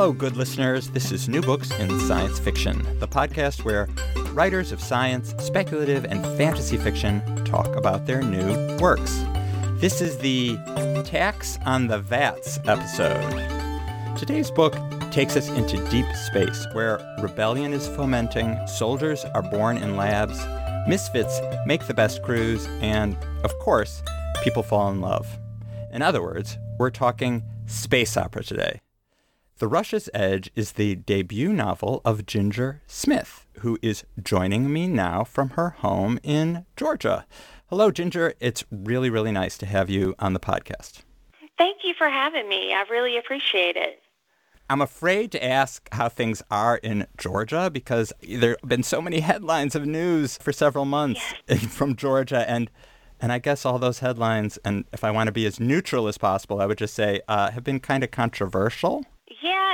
Hello, good listeners. This is New Books in Science Fiction, the podcast where writers of science, speculative, and fantasy fiction talk about their new works. This is the Tax on the Vats episode. Today's book takes us into deep space where rebellion is fomenting, soldiers are born in labs, misfits make the best crews, and, of course, people fall in love. In other words, we're talking space opera today. The Rush's Edge is the debut novel of Ginger Smith, who is joining me now from her home in Georgia. Hello, Ginger. It's really, really nice to have you on the podcast. Thank you for having me. I really appreciate it. I'm afraid to ask how things are in Georgia because there have been so many headlines of news for several months yes. from Georgia and and I guess all those headlines, and if I want to be as neutral as possible, I would just say uh, have been kind of controversial.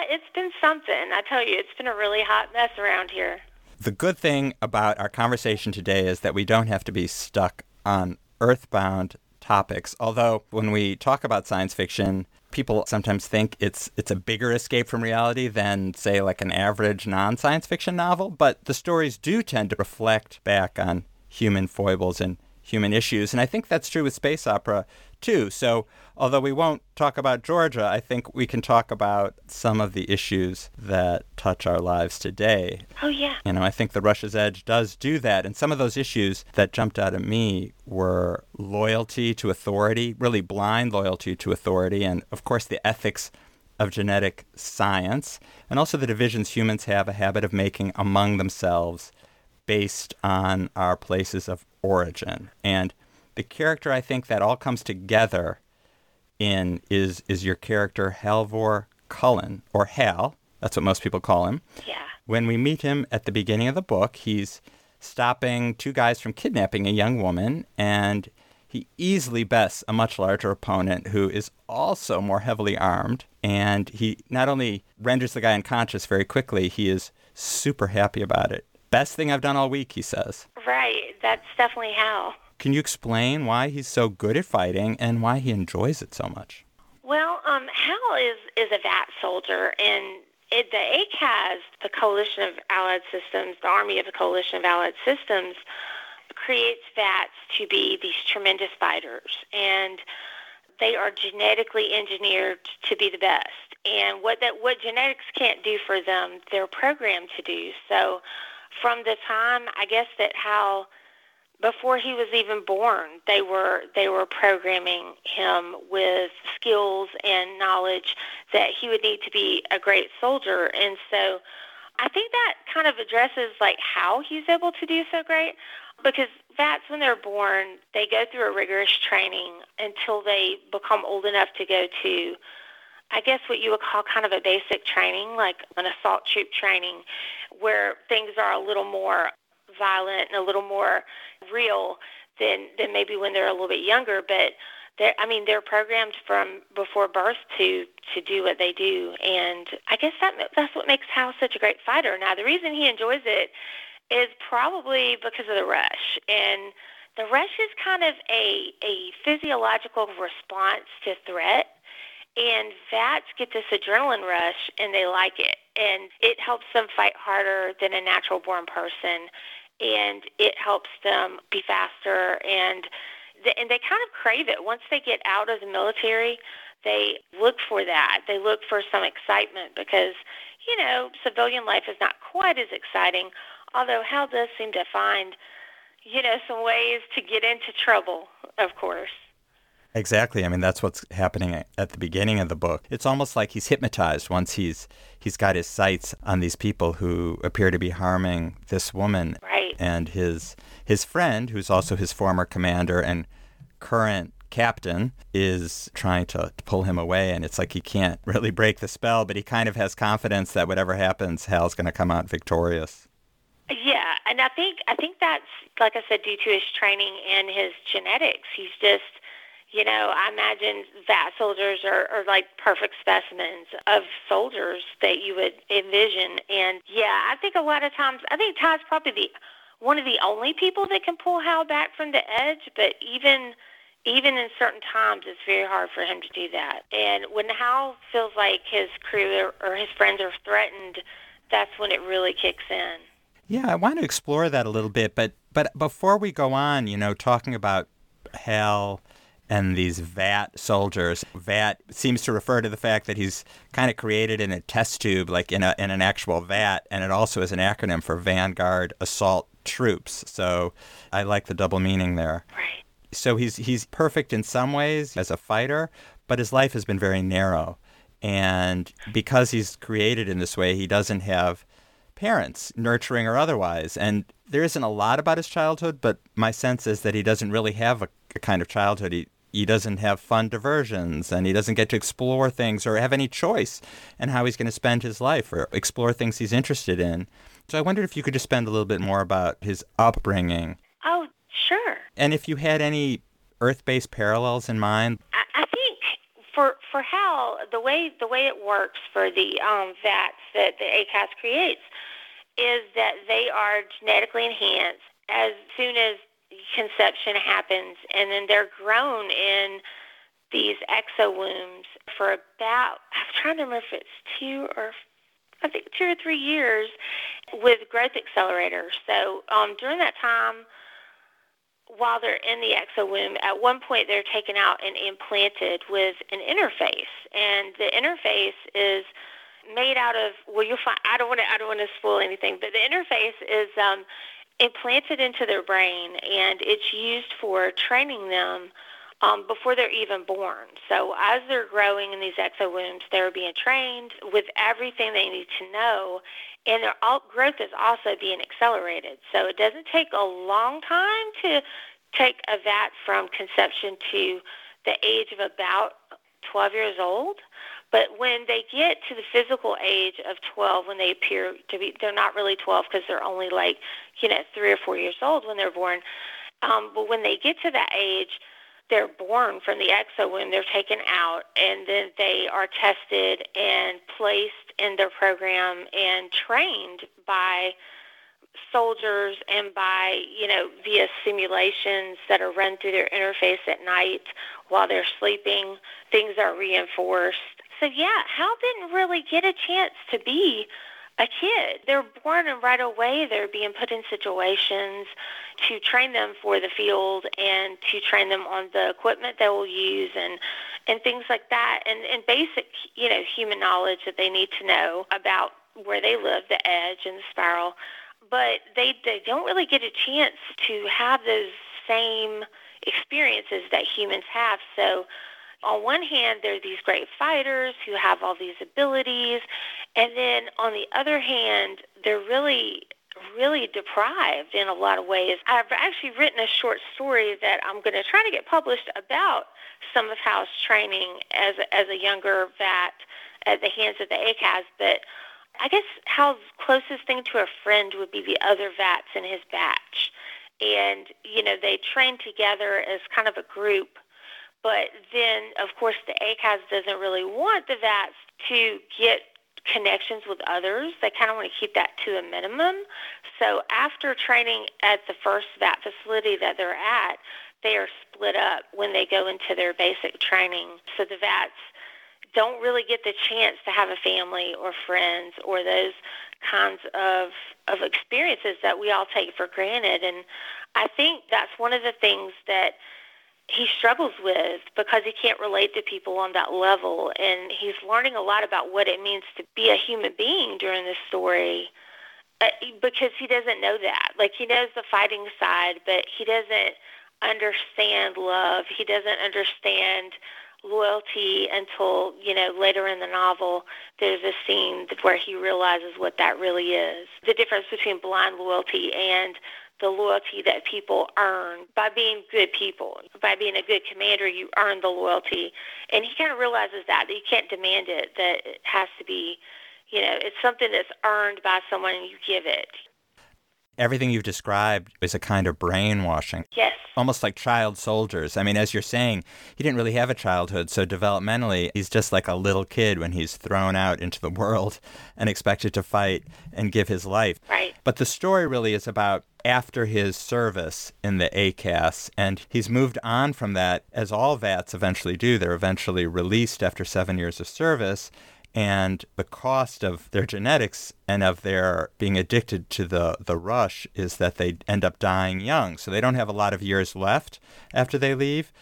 It's been something. I tell you, it's been a really hot mess around here. The good thing about our conversation today is that we don't have to be stuck on earthbound topics. Although when we talk about science fiction, people sometimes think it's it's a bigger escape from reality than say like an average non-science fiction novel, but the stories do tend to reflect back on human foibles and human issues. And I think that's true with space opera too. So, although we won't talk about Georgia, I think we can talk about some of the issues that touch our lives today. Oh, yeah. You know, I think The Rush's Edge does do that. And some of those issues that jumped out at me were loyalty to authority, really blind loyalty to authority, and of course, the ethics of genetic science, and also the divisions humans have a habit of making among themselves based on our places of origin. And the character I think that all comes together in is is your character Halvor Cullen or Hal. That's what most people call him. Yeah. When we meet him at the beginning of the book, he's stopping two guys from kidnapping a young woman and he easily bests a much larger opponent who is also more heavily armed and he not only renders the guy unconscious very quickly, he is super happy about it. Best thing I've done all week, he says. Right. That's definitely Hal. Can you explain why he's so good at fighting and why he enjoys it so much? Well, um, Hal is, is a VAT soldier, and it, the ACAS, the Coalition of Allied Systems, the Army of the Coalition of Allied Systems, creates VATs to be these tremendous fighters. And they are genetically engineered to be the best. And what that what genetics can't do for them, they're programmed to do. So from the time I guess that Hal before he was even born, they were they were programming him with skills and knowledge that he would need to be a great soldier. And so I think that kind of addresses like how he's able to do so great because vats when they're born, they go through a rigorous training until they become old enough to go to I guess what you would call kind of a basic training, like an assault troop training, where things are a little more violent and a little more real than than maybe when they're a little bit younger. But they're, I mean, they're programmed from before birth to to do what they do, and I guess that that's what makes Hal such a great fighter. Now, the reason he enjoys it is probably because of the rush, and the rush is kind of a a physiological response to threat. And VATs get this adrenaline rush and they like it. And it helps them fight harder than a natural born person and it helps them be faster. And they, and they kind of crave it. Once they get out of the military they look for that. They look for some excitement because you know civilian life is not quite as exciting although hal does seem to find you know some ways to get into trouble of course Exactly. I mean, that's what's happening at the beginning of the book. It's almost like he's hypnotized once he's he's got his sights on these people who appear to be harming this woman right. and his his friend, who's also his former commander and current captain is trying to, to pull him away, and it's like he can't really break the spell, but he kind of has confidence that whatever happens, Hal's going to come out victorious. Yeah, and I think I think that's like I said, due to his training and his genetics. He's just, you know, I imagine VAT soldiers are, are like perfect specimens of soldiers that you would envision. And yeah, I think a lot of times, I think Todd's probably the one of the only people that can pull Hal back from the edge. But even even in certain times, it's very hard for him to do that. And when Hal feels like his crew or, or his friends are threatened, that's when it really kicks in. Yeah, I want to explore that a little bit, but but before we go on, you know, talking about Hal and these VAT soldiers, VAT seems to refer to the fact that he's kind of created in a test tube, like in a in an actual vat, and it also is an acronym for Vanguard Assault Troops. So I like the double meaning there. Right. So he's he's perfect in some ways as a fighter, but his life has been very narrow. And because he's created in this way, he doesn't have parents, nurturing or otherwise. And there isn't a lot about his childhood, but my sense is that he doesn't really have a, a kind of childhood. He, he doesn't have fun diversions and he doesn't get to explore things or have any choice in how he's going to spend his life or explore things he's interested in. So I wondered if you could just spend a little bit more about his upbringing. Oh, sure. And if you had any Earth-based parallels in mind. I, I think for for Hal, the way the way it works for the um, vats that the ACAS creates is that they are genetically enhanced as soon as conception happens, and then they're grown in these exowombs for about, I'm trying to remember if it's two or I think two or three years with growth accelerators. So um, during that time, while they're in the exowomb, at one point they're taken out and implanted with an interface, and the interface is made out of well you'll find I don't want to I don't want to spoil anything but the interface is um, implanted into their brain and it's used for training them um, before they're even born. So as they're growing in these exowombs, they're being trained with everything they need to know, and their growth is also being accelerated. So it doesn't take a long time to take a vat from conception to the age of about 12 years old. But when they get to the physical age of 12, when they appear to be, they're not really 12 because they're only like, you know, three or four years old when they're born. Um, but when they get to that age, they're born from the exo when they're taken out, and then they are tested and placed in their program and trained by soldiers and by, you know, via simulations that are run through their interface at night while they're sleeping. Things are reinforced so yeah, Hal didn't really get a chance to be a kid. They're born and right away they're being put in situations to train them for the field and to train them on the equipment they will use and and things like that and, and basic, you know, human knowledge that they need to know about where they live, the edge and the spiral. But they they don't really get a chance to have those same experiences that humans have. So on one hand, they're these great fighters who have all these abilities, and then on the other hand, they're really really deprived in a lot of ways. I've actually written a short story that I'm going to try to get published about some of Hal's training as as a younger vat at the hands of the ACAS, but I guess Hal's closest thing to a friend would be the other vats in his batch. And, you know, they train together as kind of a group but then, of course, the ACAS doesn't really want the VATs to get connections with others. They kind of want to keep that to a minimum. So after training at the first VAT facility that they're at, they are split up when they go into their basic training. So the VATs don't really get the chance to have a family or friends or those kinds of of experiences that we all take for granted. And I think that's one of the things that he struggles with because he can't relate to people on that level. And he's learning a lot about what it means to be a human being during this story uh, because he doesn't know that. Like he knows the fighting side but he doesn't understand love. He doesn't understand loyalty until you know later in the novel there's a scene where he realizes what that really is. The difference between blind loyalty and the loyalty that people earn by being good people. By being a good commander, you earn the loyalty. And he kind of realizes that, that you can't demand it, that it has to be, you know, it's something that's earned by someone and you give it everything you've described is a kind of brainwashing. Yes. Almost like child soldiers. I mean, as you're saying, he didn't really have a childhood, so developmentally, he's just like a little kid when he's thrown out into the world and expected to fight and give his life. Right. But the story really is about after his service in the ACAS, and he's moved on from that, as all VATs eventually do. They're eventually released after seven years of service and the cost of their genetics and of their being addicted to the, the rush is that they end up dying young. So they don't have a lot of years left after they leave,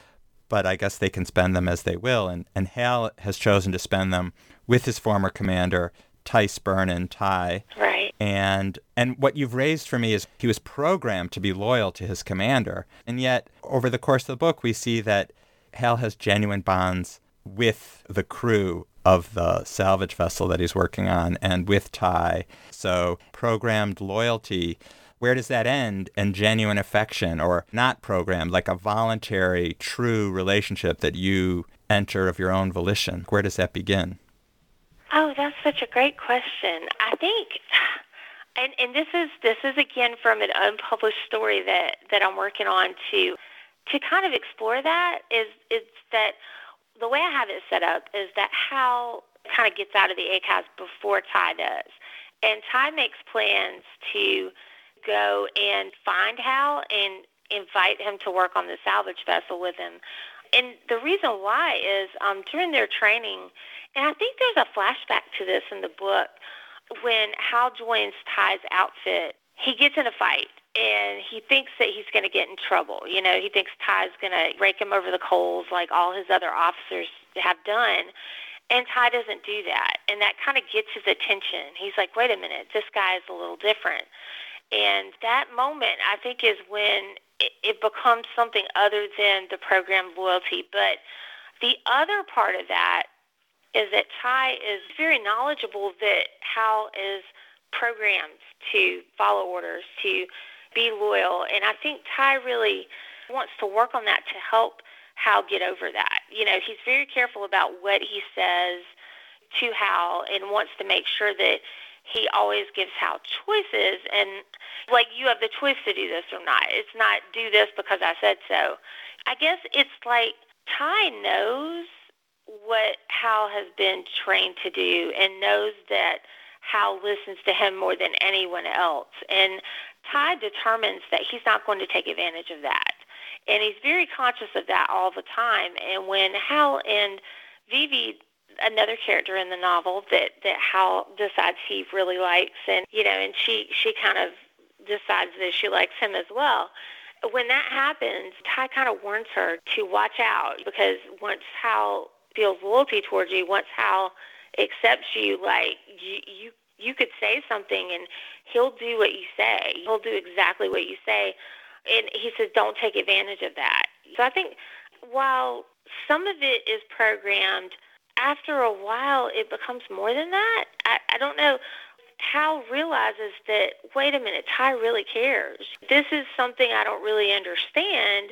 but I guess they can spend them as they will. And, and Hal has chosen to spend them with his former commander, Tice Burnham Tigh. Right. And and what you've raised for me is he was programmed to be loyal to his commander. And yet over the course of the book we see that Hal has genuine bonds with the crew of the salvage vessel that he's working on and with Tigh. So programmed loyalty, where does that end? And genuine affection or not programmed, like a voluntary, true relationship that you enter of your own volition, where does that begin? Oh, that's such a great question. I think and and this is this is again from an unpublished story that that I'm working on to to kind of explore that is is that the way I have it set up is that Hal kind of gets out of the ACAS before Ty does. And Ty makes plans to go and find Hal and invite him to work on the salvage vessel with him. And the reason why is um, during their training, and I think there's a flashback to this in the book, when Hal joins Ty's outfit, he gets in a fight and he thinks that he's going to get in trouble. You know, he thinks Ty's going to rake him over the coals like all his other officers have done. And Ty doesn't do that. And that kind of gets his attention. He's like, wait a minute, this guy is a little different. And that moment, I think, is when it, it becomes something other than the program loyalty. But the other part of that is that Ty is very knowledgeable that Hal is programmed to follow orders, to be loyal. And I think Tigh really wants to work on that to help Hal get over that. You know, he's very careful about what he says to Hal and wants to make sure that he always gives Hal choices and like you have the choice to do this or not. It's not do this because I said so. I guess it's like Tigh knows what Hal has been trained to do and knows that Hal listens to him more than anyone else. And Tigh determines that he's not going to take advantage of that. And he's very conscious of that all the time. And when Hal and Vivi, another character in the novel that, that Hal decides he really likes, and, you know, and she, she kind of decides that she likes him as well. When that happens, Tigh kind of warns her to watch out because once Hal feels loyalty towards you, once Hal accepts you, like, you, you you could say something and he'll do what you say. He'll do exactly what you say. And he says, don't take advantage of that. So I think while some of it is programmed, after a while it becomes more than that. I, I don't know. Hal realizes that, wait a minute, Tigh really cares. This is something I don't really understand,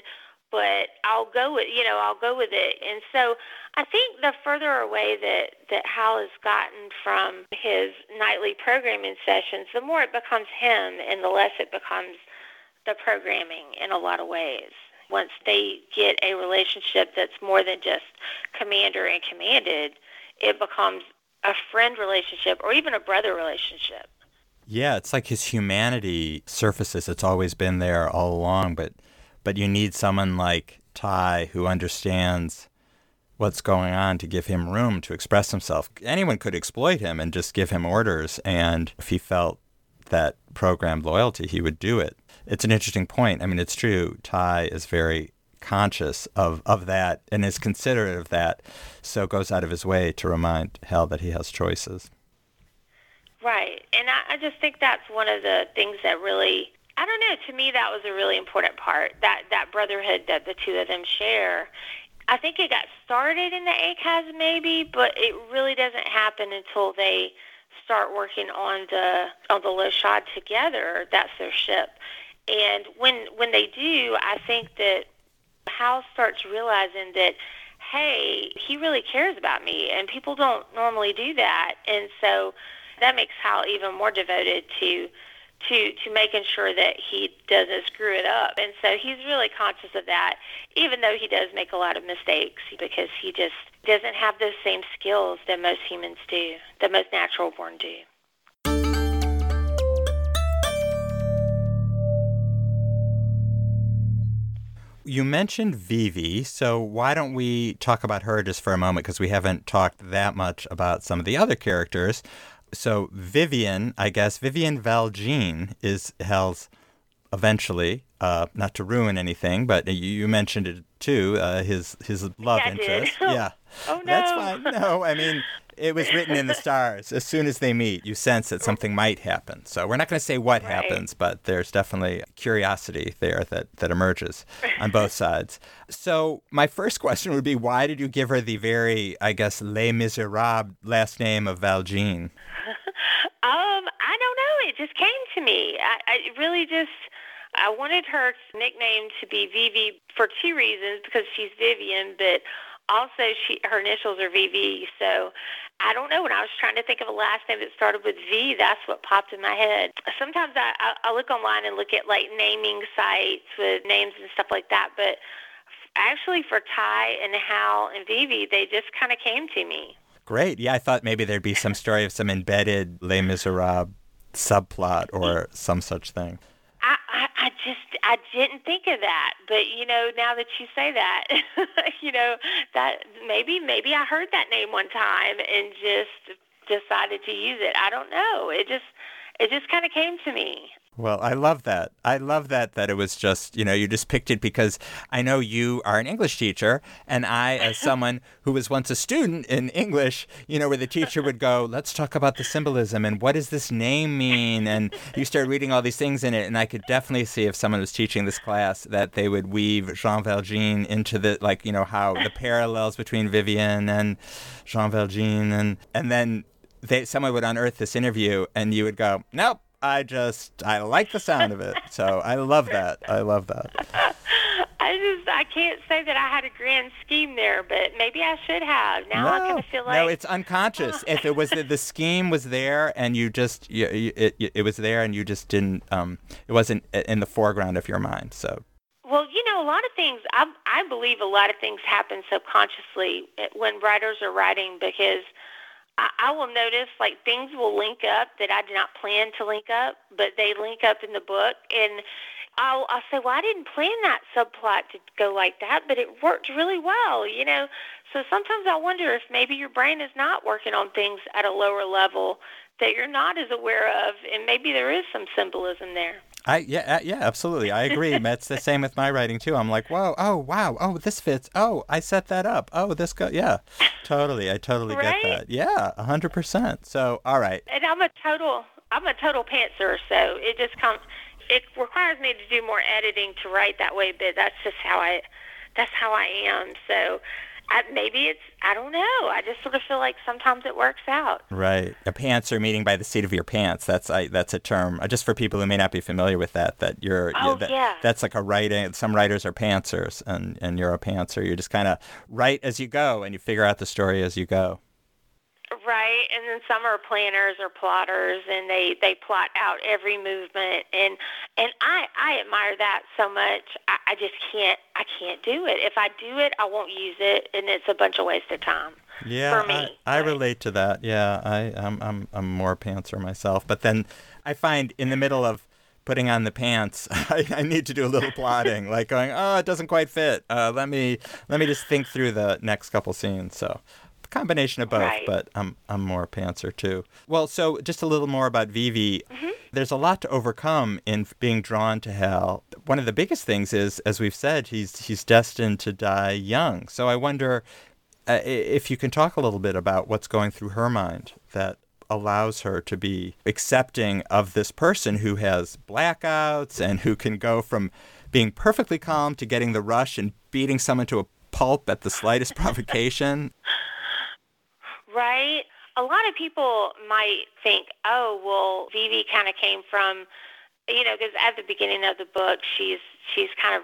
but I'll go with you know I'll go with it. And so I think the further away that that Hal has gotten from his nightly programming sessions, the more it becomes him, and the less it becomes the programming in a lot of ways. Once they get a relationship that's more than just commander and commanded, it becomes a friend relationship or even a brother relationship. Yeah, it's like his humanity surfaces. It's always been there all along, but but you need someone like Ty who understands what's going on to give him room to express himself. Anyone could exploit him and just give him orders, and if he felt that programmed loyalty, he would do it. It's an interesting point. I mean, it's true. Ty is very conscious of, of that and is considerate of that, so goes out of his way to remind Hal that he has choices. Right. And I, I just think that's one of the things that really I don't know. To me, that was a really important part that that brotherhood that the two of them share. I think it got started in the ACAS maybe, but it really doesn't happen until they start working on the on the Loshad together. That's their ship, And when when they do, I think that Hal starts realizing that hey, he really cares about me, and people don't normally do that, and so that makes Hal even more devoted to to to making sure that he doesn't screw it up. And so he's really conscious of that, even though he does make a lot of mistakes because he just doesn't have those same skills that most humans do, that most natural born do. You mentioned Vivi, so why don't we talk about her just for a moment because we haven't talked that much about some of the other characters. So Vivian, I guess Vivian Valjean is Hal's eventually, uh, not to ruin anything, but you, you mentioned it too, uh, his his love Yeah, interest. yeah. Oh no. That's fine. No, I mean, it was written in the stars. As soon as they meet, you sense that something might happen. So we're not going to say what Right. happens, but there's definitely curiosity there that, that emerges on both sides. So my first question would be, why did you give her the very, I guess, Les Miserables last name of Valjean? Um, I don't know. It just came to me. I, I really just I wanted her nickname to be Vivi for two reasons because she's Vivian, but also she her initials are VV. So I don't know. When I was trying to think of a last name that started with V, that's what popped in my head. Sometimes I, I, I look online and look at like naming sites with names and stuff like that, but actually for Ty and Hal and Vivi, they just kind of came to me. Great. Yeah, I thought maybe there'd be some story of some embedded Les Miserables subplot or some such thing. I, I, I just I didn't think of that, but you know, now that you say that, you know, that maybe maybe I heard that name one time and just decided to use it. I don't know. It just it just kind of came to me. Well, I love that. I love that that it was just, you know, you just picked it because I know you are an English teacher and I as someone who was once a student in English, you know, where the teacher would go, "Let's talk about the symbolism and what does this name mean?" and you start reading all these things in it and I could definitely see if someone was teaching this class that they would weave Jean Valjean into the like, you know, how the parallels between Vivian and Jean Valjean and and then they someone would unearth this interview and you would go, "Nope, I just I like the sound of it. So I love that. I love that. I just I can't say that I had a grand scheme there, but maybe I should have. Now I kind of feel like no, it's unconscious. if it was the, the scheme was there and you just you, you, it it was there and you just didn't um it wasn't in the foreground of your mind. So Well, you know, a lot of things, I, I believe a lot of things happen subconsciously when writers are writing because I, I will notice like things will link up that I did not plan to link up, but they link up in the book. And I'll, I'll say, well, I didn't plan that subplot to go like that, but it worked really well, you know. So sometimes I wonder if maybe your brain is not working on things at a lower level that you're not as aware of, and maybe there is some symbolism there. I yeah uh, yeah absolutely I agree. That's the same with my writing too. I'm like whoa oh wow oh this fits oh I set that up oh this go yeah totally I totally Right? get that yeah a hundred percent. So all right and I'm a total I'm a total pantser, so it just comes it requires me to do more editing to write that way, but that's just how I that's how I am. So I, maybe it's I don't know. I just sort of feel like sometimes it works out. Right. A pantser meeting by the seat of your pants. That's I, that's a term. Uh, Just for people who may not be familiar with that, that you're Oh, that, yeah. that's like a writing. Some writers are pantsers, and and you're a pantser. You just kind of write as you go, and you figure out the story as you go. Right, and then some are planners or plotters, and they they plot out every movement, and and I I admire that so much. I, I just can't I can't do it. If I do it, I won't use it, and it's a bunch of waste of time. Yeah, for me, I, I right? relate to that. Yeah, I I'm I'm I'm more pantser myself, but then I find in the middle of putting on the pants, I, I need to do a little plotting, like going, oh, it doesn't quite fit. Uh, let me let me just think through the next couple scenes. So combination of both, Right. but I'm I'm more pantser too. Well, so just a little more about Vivi. There's a lot to overcome in being drawn to Hal. One of the biggest things is, as we've said, he's he's destined to die young. So I wonder uh, if you can talk a little bit about what's going through her mind that allows her to be accepting of this person who has blackouts and who can go from being perfectly calm to getting the rush and beating someone to a pulp at the slightest provocation. Right? A lot of people might think, oh, well, Vivi kind of came from you know, because at the beginning of the book, she's she's kind of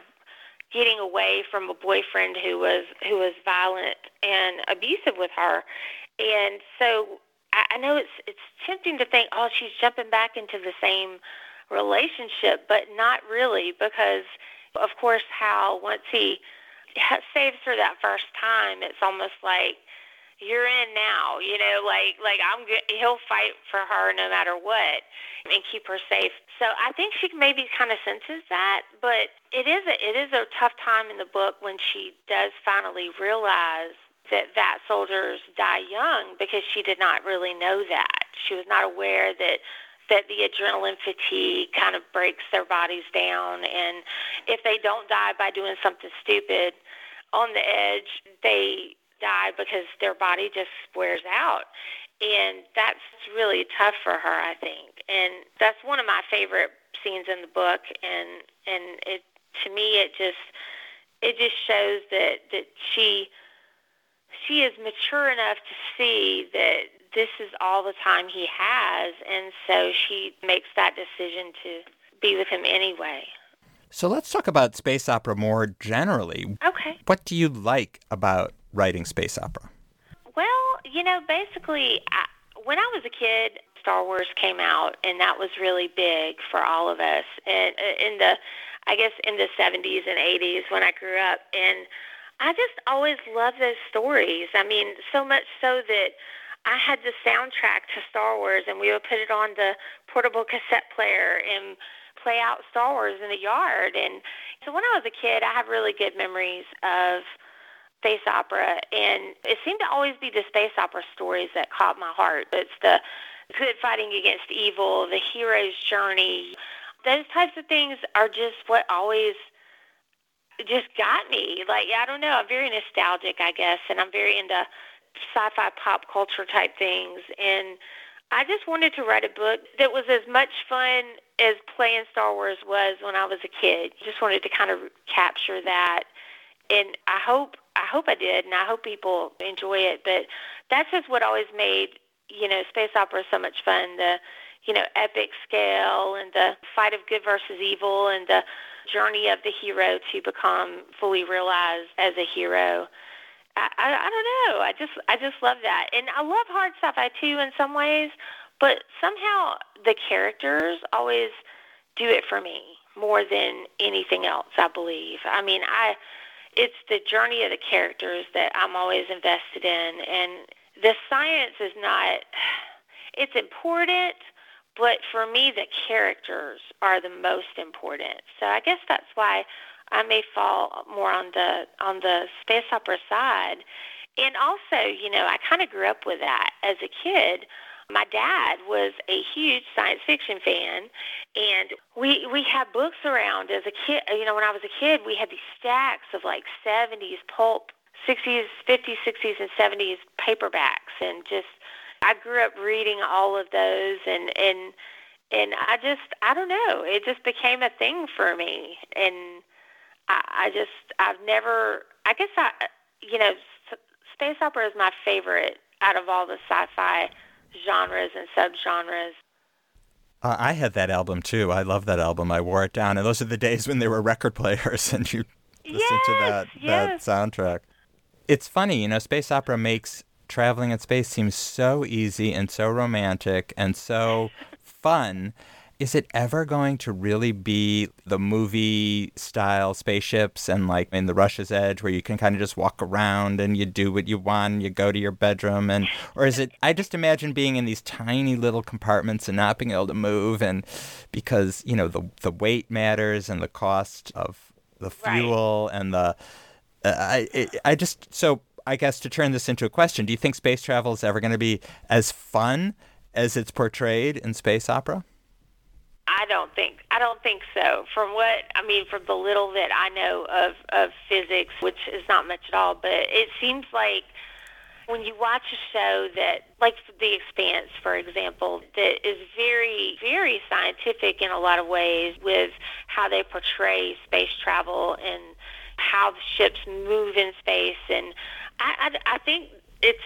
getting away from a boyfriend who was who was violent and abusive with her, and so I, I know it's it's tempting to think, oh, she's jumping back into the same relationship, but not really, because of course, Hal once he saves her that first time, it's almost like you're in now, you know, like like I'm. He'll fight for her no matter what and keep her safe. So I think she maybe kind of senses that, but it is a it is a tough time in the book when she does finally realize that that soldiers die young because she did not really know that. She was not aware that that the adrenaline fatigue kind of breaks their bodies down and if they don't die by doing something stupid on the edge, they die because their body just wears out. And that's really tough for her, I think. And that's one of my favorite scenes in the book and and it to me it just it just shows that that she she is mature enough to see that this is all the time he has and so she makes that decision to be with him anyway. So let's talk about space opera more generally. Okay. What do you like about writing space opera? Well, you know, basically, I, when I was a kid, Star Wars came out, and that was really big for all of us. And uh, in the, I guess, in the 70s and 80s when I grew up, and I just always loved those stories. I mean, so much so that I had the soundtrack to Star Wars, and we would put it on the portable cassette player and play out Star Wars in the yard. And so when I was a kid, I have really good memories of space opera, and it seemed to always be the space opera stories that caught my heart. It's the good fighting against evil, the hero's journey. Those types of things are just what always just got me. Like, I don't know, I'm very nostalgic, I guess, and I'm very into sci-fi pop culture type things. And I just wanted to write a book that was as much fun as playing Star Wars was when I was a kid. Just wanted to kind of capture that. And I hope I hope I did, and I hope people enjoy it. But that's just what always made you know space opera so much fun. The you know epic scale and the fight of good versus evil and the journey of the hero to become fully realized as a hero. I, I, I don't know. I just I just love that, and I love hard sci-fi too in some ways. But somehow the characters always do it for me more than anything else. I believe. I mean, I it's the journey of the characters that I'm always invested in, and the science is not. It's important, but for me, the characters are the most important. So I guess that's why I may fall more on the on the space opera side. And also, you know, I kind of grew up with that as a kid. My dad was a huge science fiction fan, and we we had books around as a kid. You know, when I was a kid, we had these stacks of like 70s pulp, 60s, 50s, 60s, and 70s paperbacks, and just I grew up reading all of those, and and and I just I don't know, it just became a thing for me, and I, I just I've never I guess I you know space opera is my favorite out of all the sci-fi genres and subgenres. Uh, I had that album too. I love that album. I wore it down, and those are the days when there were record players, and you listen yes, to that yes. that soundtrack. It's funny, you know. Space opera makes traveling in space seem so easy and so romantic and so fun is it ever going to really be the movie style spaceships and like in the Rush's Edge where you can kind of just walk around and you do what you want, you go to your bedroom and or is it I just imagine being in these tiny little compartments and not being able to move and because, you know, the the weight matters and the cost of the fuel right. and the uh, I it, I just so I guess to turn this into a question, do you think space travel is ever going to be as fun as it's portrayed in space opera? I don't think I don't think so. From what I mean, from the little that I know of of physics, which is not much at all, but it seems like when you watch a show that, like The Expanse, for example, that is very, very scientific in a lot of ways with how they portray space travel and how the ships move in space, and I, I, I think it's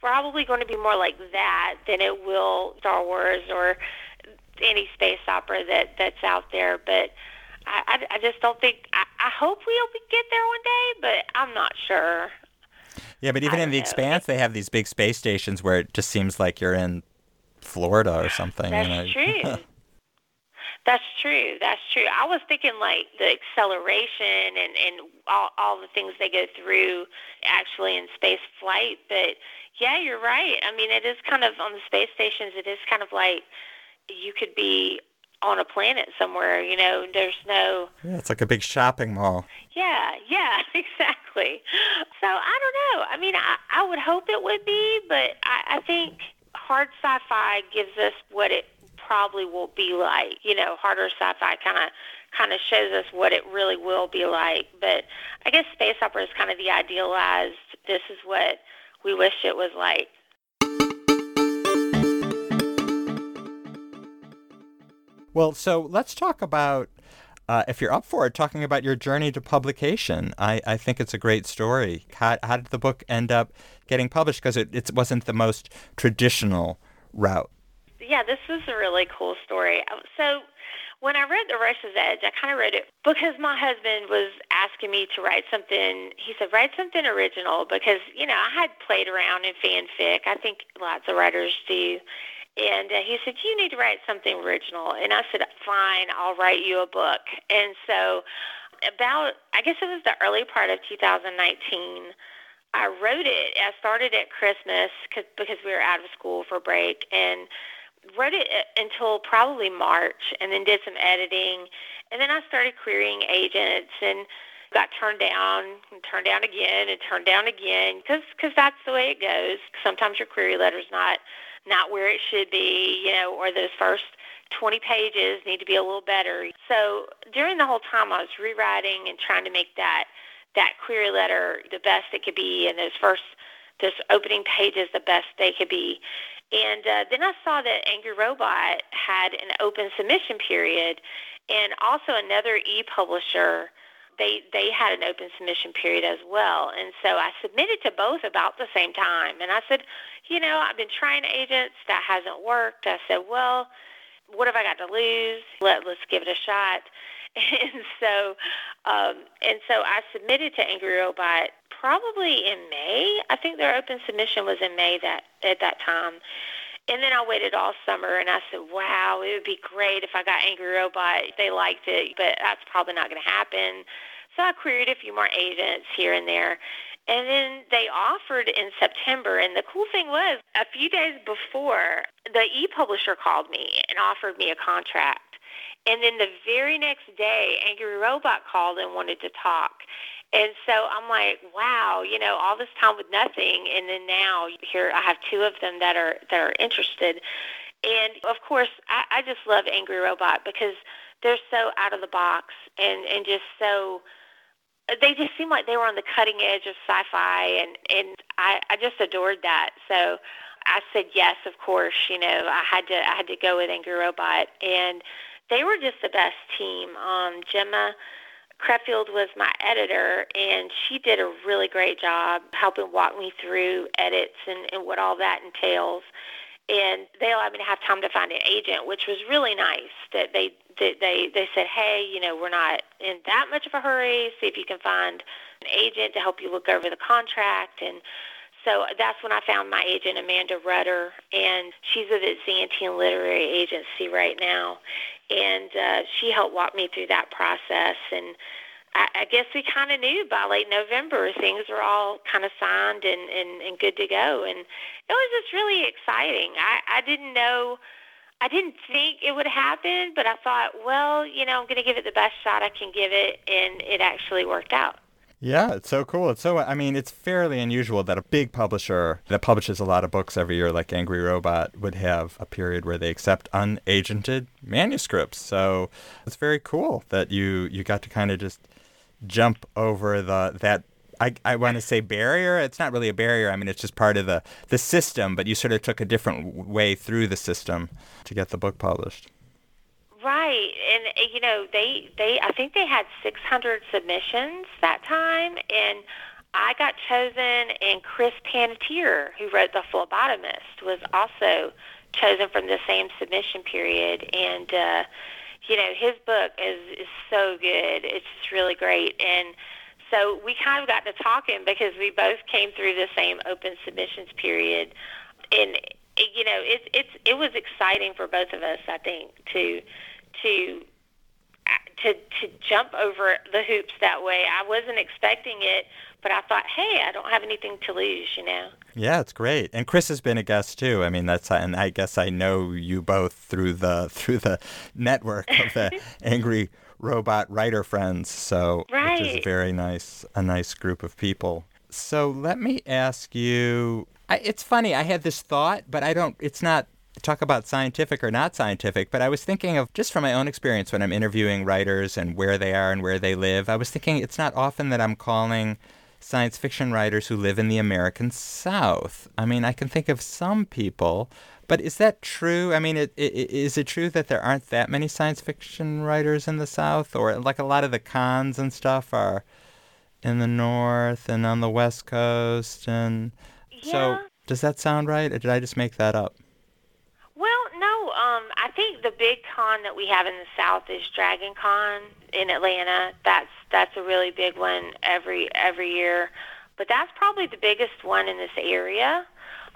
probably going to be more like that than it will Star Wars or any space opera that that's out there, but I, I, I just don't think. I, I hope we'll get there one day, but I'm not sure. Yeah, but even in the know. expanse, they have these big space stations where it just seems like you're in Florida or something. That's you know? true. That's true. That's true. I was thinking like the acceleration and and all all the things they go through actually in space flight, but yeah, you're right. I mean, it is kind of on the space stations. It is kind of like you could be on a planet somewhere. You know, there's no. Yeah, it's like a big shopping mall. Yeah, yeah, exactly. So I don't know. I mean, I, I would hope it would be, but I, I think hard sci-fi gives us what it probably will be like. You know, harder sci-fi kind of kind of shows us what it really will be like. But I guess space opera is kind of the idealized. This is what we wish it was like. Well, so let's talk about, uh, if you're up for it, talking about your journey to publication. I, I think it's a great story. How, how did the book end up getting published? Because it, it wasn't the most traditional route. Yeah, this is a really cool story. So when I read The Rush's Edge, I kind of read it because my husband was asking me to write something. He said, write something original because, you know, I had played around in fanfic. I think lots of writers do. And uh, he said, you need to write something original. And I said, fine, I'll write you a book. And so about, I guess it was the early part of 2019, I wrote it. I started at Christmas cause, because we were out of school for break and wrote it uh, until probably March and then did some editing. And then I started querying agents and got turned down and turned down again and turned down again because cause that's the way it goes. Sometimes your query letter's not not where it should be, you know, or those first 20 pages need to be a little better. So during the whole time I was rewriting and trying to make that that query letter the best it could be and those first those opening pages the best they could be. And uh, then I saw that Angry Robot had an open submission period and also another e-publisher they they had an open submission period as well. And so I submitted to both about the same time. And I said, you know, I've been trying agents. That hasn't worked. I said, well, what have I got to lose? Let, let's give it a shot. And so, um, and so I submitted to Angry Robot probably in May. I think their open submission was in May that at that time. And then I waited all summer and I said, wow, it would be great if I got Angry Robot. They liked it, but that's probably not going to happen. So I queried a few more agents here and there. And then they offered in September. And the cool thing was, a few days before, the e-publisher called me and offered me a contract. And then the very next day, Angry Robot called and wanted to talk. And so I'm like, wow, you know, all this time with nothing, and then now here I have two of them that are that are interested. And of course, I, I just love Angry Robot because they're so out of the box and and just so they just seem like they were on the cutting edge of sci-fi, and and I I just adored that. So I said yes, of course. You know, I had to I had to go with Angry Robot, and they were just the best team. Um, Gemma Creffield was my editor, and she did a really great job helping walk me through edits and, and what all that entails and they allowed me to have time to find an agent, which was really nice. That they that they they said, hey, you know, we're not in that much of a hurry. See if you can find an agent to help you look over the contract and. So that's when I found my agent, Amanda Rutter, and she's with the Literary Agency right now. And uh, she helped walk me through that process. And I, I guess we kind of knew by late November things were all kind of signed and, and, and good to go. And it was just really exciting. I, I didn't know, I didn't think it would happen, but I thought, well, you know, I'm going to give it the best shot I can give it, and it actually worked out. Yeah, it's so cool. It's so, I mean, it's fairly unusual that a big publisher that publishes a lot of books every year, like Angry Robot, would have a period where they accept unagented manuscripts. So it's very cool that you, you got to kind of just jump over the that I, I want to say barrier. It's not really a barrier. I mean, it's just part of the, the system, but you sort of took a different way through the system to get the book published. Right, and uh, you know they they I think they had 600 submissions that time, and I got chosen, and Chris Panatier, who wrote The Phlebotomist, was also chosen from the same submission period, and uh, you know his book is is so good. It's just really great, and so we kind of got to talking because we both came through the same open submissions period, and you know it's it's it was exciting for both of us. I think to to to to jump over the hoops that way. I wasn't expecting it, but I thought, hey, I don't have anything to lose, you know. Yeah, it's great. And Chris has been a guest too. I mean, that's and I guess I know you both through the through the network of the angry robot writer friends. So, right. which is very nice, a nice group of people. So, let me ask you. I, it's funny. I had this thought, but I don't. It's not talk about scientific or not scientific, but I was thinking of just from my own experience when I'm interviewing writers and where they are and where they live. I was thinking it's not often that I'm calling science fiction writers who live in the American South. I mean, I can think of some people, but is that true? I mean, it, it, is it true that there aren't that many science fiction writers in the South, or like a lot of the cons and stuff are in the North and on the West Coast, and yeah. so does that sound right, or did I just make that up? Think the big con that we have in the South is Dragon Con in Atlanta. That's that's a really big one every every year, but that's probably the biggest one in this area.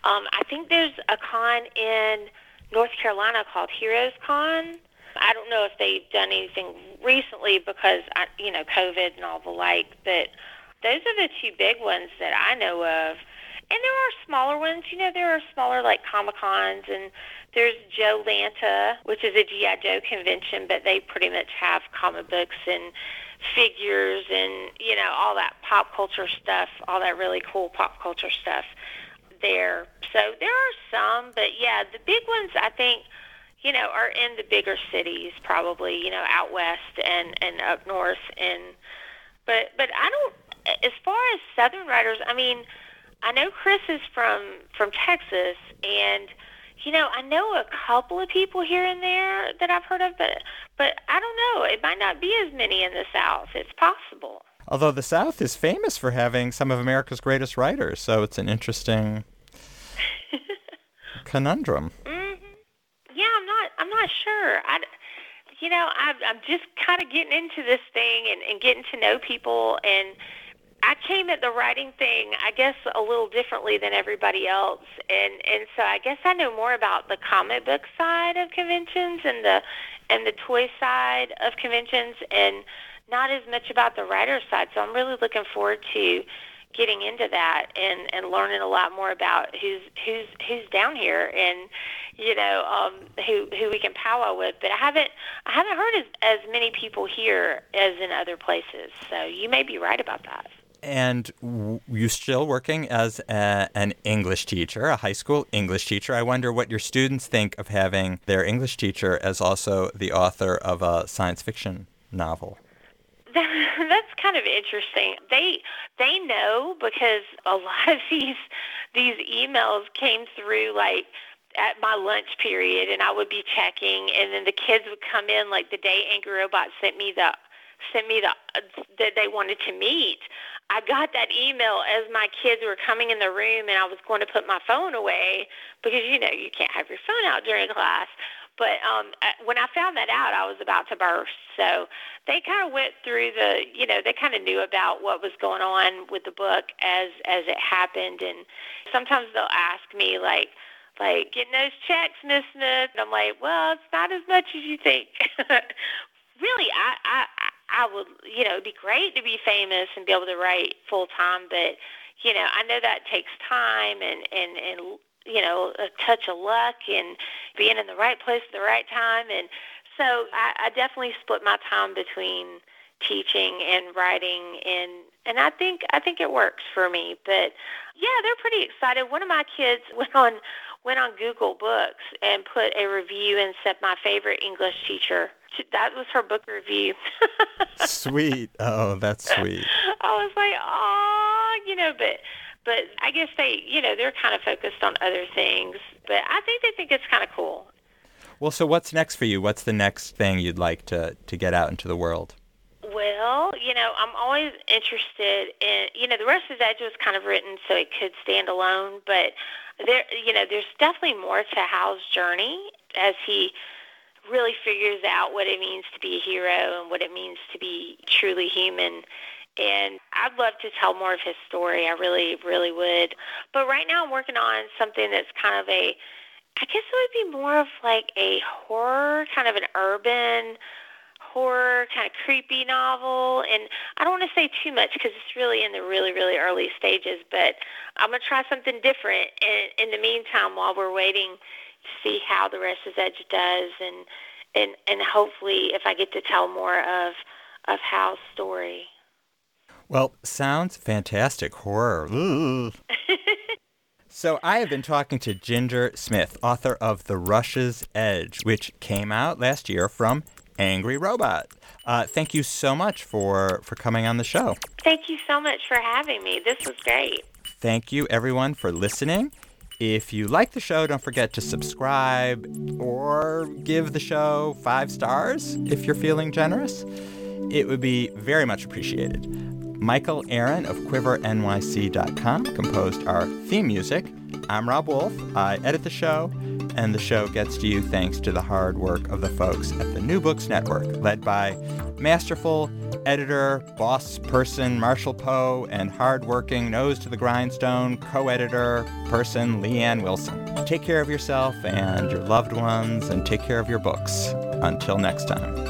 Um, I think there's a con in North Carolina called Heroes Con. I don't know if they've done anything recently because I, you know COVID and all the like, but those are the two big ones that I know of. And there are smaller ones. You know, there are smaller like Comic Cons and there's JoeLanta, which is a G.I. Joe convention, but they pretty much have comic books and figures and, you know, all that pop culture stuff, all that really cool pop culture stuff there. So there are some, but yeah, the big ones I think, you know, are in the bigger cities probably, you know, out west and, and up north and but but I don't as far as southern writers, I mean, I know Chris is from from Texas and you know, I know a couple of people here and there that I've heard of, but but I don't know. It might not be as many in the South. It's possible. Although the South is famous for having some of America's greatest writers, so it's an interesting conundrum. Mm-hmm. Yeah, I'm not. I'm not sure. I, you know, I'm, I'm just kind of getting into this thing and, and getting to know people and I came at the writing thing, I guess, a little differently than everybody else, and and so I guess I know more about the comic book side of conventions and the and the toy side of conventions, and not as much about the writer side. So I'm really looking forward to getting into that and and learning a lot more about who's who's who's down here and you know um who who we can powwow with. But i haven't i haven't heard as as many people here as in other places. So you may be right about that and w- you still working as a, an English teacher, a high school English teacher. I wonder what your students think of having their English teacher as also the author of a science fiction novel. That's kind of interesting. They they know because a lot of these these emails came through like at my lunch period and I would be checking and then the kids would come in like the day Angry Robot sent me the sent me the uh, that they wanted to meet. I got that email as my kids were coming in the room and I was going to put my phone away because you know you can't have your phone out during class. But um, when I found that out, I was about to burst. So they kind of went through the, you know, they kind of knew about what was going on with the book as as it happened. And sometimes they'll ask me like, like getting those checks, Miss Smith. And I'm like, well, it's not as much as you think. really, I, I I would, you know, it'd be great to be famous and be able to write full time, but you know, I know that takes time and and and you know, a touch of luck and being in the right place at the right time, and so I, I definitely split my time between teaching and writing and and I think I think it works for me. But yeah, they're pretty excited. One of my kids went on went on Google Books and put a review and said my favorite English teacher that was her book review. sweet. Oh, that's sweet. I was like, oh, you know, but but I guess they, you know, they're kind of focused on other things. But I think they think it's kind of cool. Well, so what's next for you? What's the next thing you'd like to to get out into the world? Well, you know, I'm always interested in, you know, the Rush's Edge was kind of written so it could stand alone, but there, you know, there's definitely more to Hal's journey as he really figures out what it means to be a hero and what it means to be truly human. And I'd love to tell more of his story. I really, really would. But right now I'm working on something that's kind of a, I guess it would be more of like a horror, kind of an urban horror, kind of creepy novel. And I don't want to say too much because it's really in the really, really early stages. But I'm going to try something different in, in the meantime while we're waiting see how the Rush's Edge does. And, and, and hopefully if I get to tell more of, of Hal's story. Well, sounds fantastic. Horror. so I have been talking to Ginger Smith, author of The Rush's Edge, which came out last year from Angry Robot. Uh, thank you so much for, for coming on the show. Thank you so much for having me. This was great. Thank you, everyone, for listening. If you like the show, don't forget to subscribe or give the show five stars if you're feeling generous. It would be very much appreciated. Michael Aaron of QuiverNYC.com composed our theme music. I'm Rob Wolf. I edit the show and the show gets to you thanks to the hard work of the folks at the New Books Network, led by masterful editor, boss person Marshall Poe, and hardworking, nose to the grindstone co editor person Leanne Wilson. Take care of yourself and your loved ones, and take care of your books. Until next time.